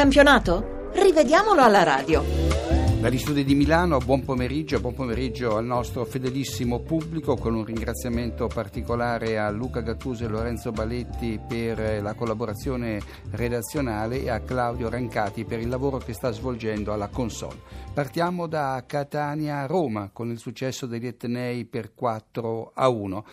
campionato? Rivediamolo alla radio. Dagli studi di Milano, buon pomeriggio, buon pomeriggio al nostro fedelissimo pubblico con un ringraziamento particolare a Luca Gattuso e Lorenzo Baletti per la collaborazione redazionale e a Claudio Rancati per il lavoro che sta svolgendo alla console. Partiamo da Catania-Roma con il successo degli Etnei per 4 a 1.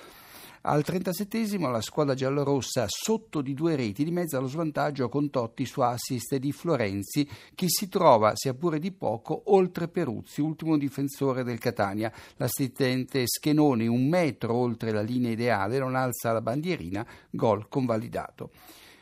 Al 37 la squadra giallorossa sotto di due reti di mezzo allo svantaggio con Totti su assist di Florenzi che si trova, sia pure di poco, oltre Peruzzi, ultimo difensore del Catania. L'assistente Schenoni un metro oltre la linea ideale non alza la bandierina, gol convalidato.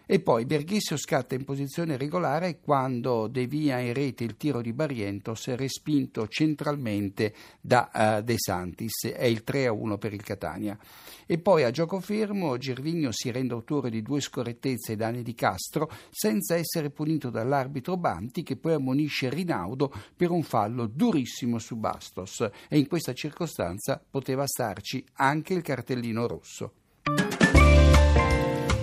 E poi Berghissio scatta in posizione regolare quando devia in rete il tiro di Barrientos respinto centralmente da uh, De Santis. È il 3-1 per il Catania. E poi a gioco fermo Gervigno si rende autore di due scorrettezze ai danni di Castro senza essere punito dall'arbitro Banti che poi ammonisce Rinaudo per un fallo durissimo su Bastos e in questa circostanza poteva starci anche il cartellino rosso.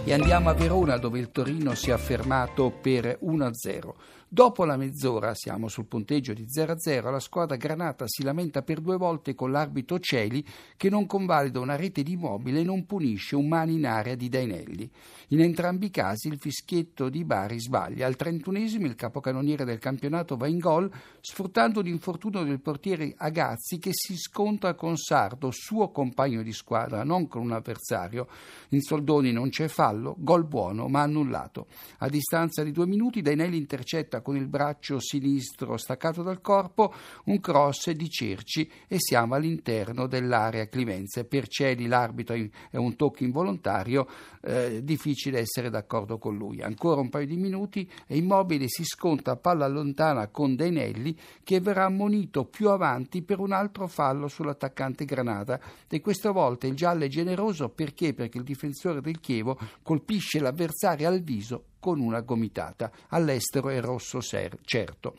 E andiamo a Verona dove il Torino si è affermato per 1-0. Dopo la mezz'ora, siamo sul punteggio di 0-0, la squadra granata si lamenta per due volte con l'arbitro Celi che non convalida una rete di immobile e non punisce un mani in area di Dainelli. In entrambi i casi il fischietto di Bari sbaglia. Al 31esimo il capocannoniere del campionato va in gol sfruttando l'infortunio del portiere Agazzi che si scontra con Sardo, suo compagno di squadra, non con un avversario. In soldoni non c'è fallo, gol buono ma annullato. A distanza di due minuti Dainelli intercetta con il braccio sinistro staccato dal corpo un cross di Cerci e siamo all'interno dell'area Clivenze. Per Celi l'arbitro è un tocco involontario, eh, difficile essere d'accordo con lui. Ancora un paio di minuti e Immobile si sconta a palla lontana con Denelli che verrà ammonito più avanti per un altro fallo sull'attaccante Granata e questa volta il giallo è generoso perché? Perché il difensore del Chievo colpisce l'avversario al viso con una gomitata. All'estero è rosso ser- certo.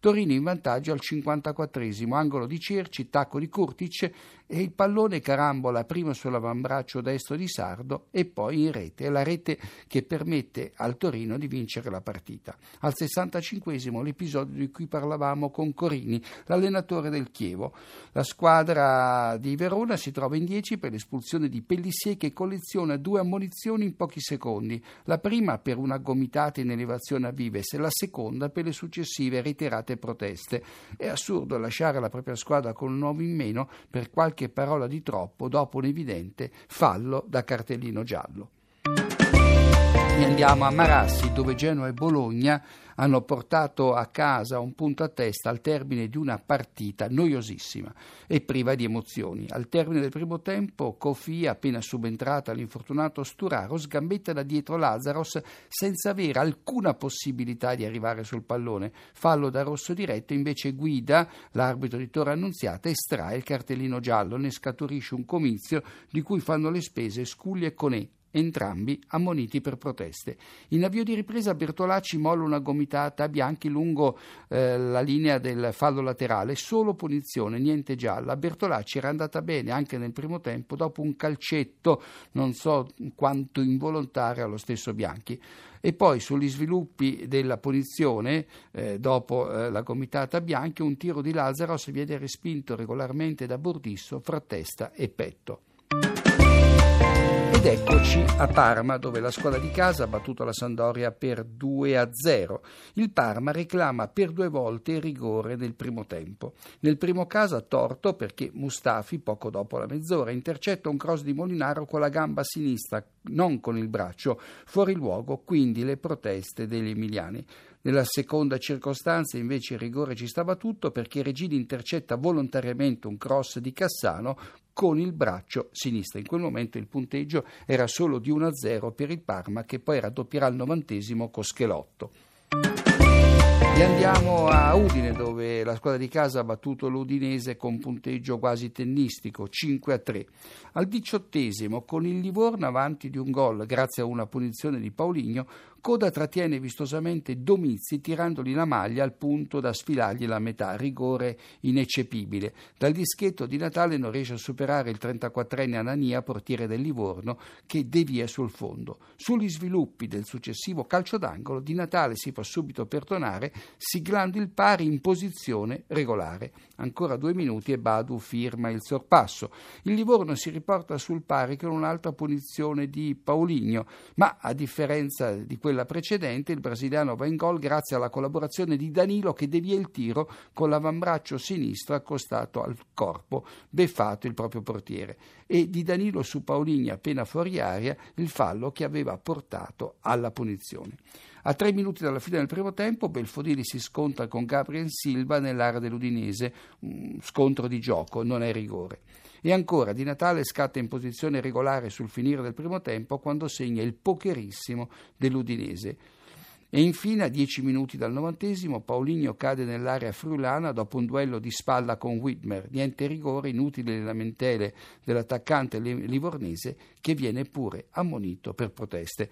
Torino in vantaggio al 54esimo, angolo di Cerci, tacco di Kurtic e il pallone carambola prima sull'avambraccio destro di Sardo e poi in rete. La rete che permette al Torino di vincere la partita. Al 65esimo l'episodio di cui parlavamo con Corini, l'allenatore del Chievo. La squadra di Verona si trova in 10 per l'espulsione di Pellissier che colleziona due ammonizioni in pochi secondi. La prima per una gomitata in elevazione a Vives e la seconda per le successive reiterate proteste. È assurdo lasciare la propria squadra con un uomo in meno per qualche parola di troppo dopo un evidente fallo da cartellino giallo. E andiamo a Marassi dove Genoa e Bologna hanno portato a casa un punto a testa al termine di una partita noiosissima e priva di emozioni. Al termine del primo tempo, Kofi, appena subentrata all'infortunato Sturaro, sgambetta da dietro Lazzaros senza avere alcuna possibilità di arrivare sul pallone. Fallo da rosso diretto, invece Guida, l'arbitro di Torre Annunziata, estrae il cartellino giallo, ne scaturisce un comizio di cui fanno le spese Sculli e Conè entrambi ammoniti per proteste. In avvio di ripresa Bertolacci molla una gomitata a Bianchi lungo eh, la linea del fallo laterale, solo punizione, niente gialla. Bertolacci era andata bene anche nel primo tempo dopo un calcetto, non so quanto involontario allo stesso Bianchi. E poi sugli sviluppi della punizione, eh, dopo eh, la gomitata Bianchi, un tiro di Lazzaros viene respinto regolarmente da Bordisso fra testa e petto. Ed eccoci a Parma, dove la squadra di casa ha battuto la Sandoria per 2 a 0. Il Parma reclama per due volte il rigore nel primo tempo. Nel primo caso ha torto perché Mustafi, poco dopo la mezz'ora, intercetta un cross di Molinaro con la gamba sinistra, non con il braccio, fuori luogo, quindi le proteste degli emiliani. Nella seconda circostanza invece il rigore ci stava tutto perché Regini intercetta volontariamente un cross di Cassano con il braccio sinistro. In quel momento il punteggio era solo di 1-0 per il Parma che poi raddoppierà al novantesimo con Schelotto. E andiamo a Udine dove la squadra di casa ha battuto l'Udinese con punteggio quasi tennistico 5 a 3. Al diciottesimo con il Livorno avanti di un gol grazie a una punizione di Pauligno coda trattiene vistosamente Domizzi tirandogli la maglia al punto da sfilargli la metà, rigore ineccepibile. Dal dischetto di Natale non riesce a superare il 34enne Anania, portiere del Livorno, che devia sul fondo. Sugli sviluppi del successivo calcio d'angolo, Di Natale si fa subito perdonare, siglando il pari in posizione regolare. Ancora due minuti e Badu firma il sorpasso. Il Livorno si riporta sul pari con un'altra punizione di Paulinho, ma a differenza di quella precedente, il brasiliano va in gol grazie alla collaborazione di Danilo che devia il tiro con l'avambraccio sinistro accostato al corpo, beffato il proprio portiere, e di Danilo su Paulinho appena fuori aria il fallo che aveva portato alla punizione. A tre minuti dalla fine del primo tempo, Belfodili si scontra con Gabriel Silva nell'area dell'Udinese, un scontro di gioco, non è rigore. E ancora, Di Natale scatta in posizione regolare sul finire del primo tempo quando segna il pocherissimo dell'Udinese. E infine, a dieci minuti dal novantesimo, Paulinho cade nell'area friulana dopo un duello di spalla con Whitmer. Niente rigore, inutile le lamentele dell'attaccante livornese che viene pure ammonito per proteste.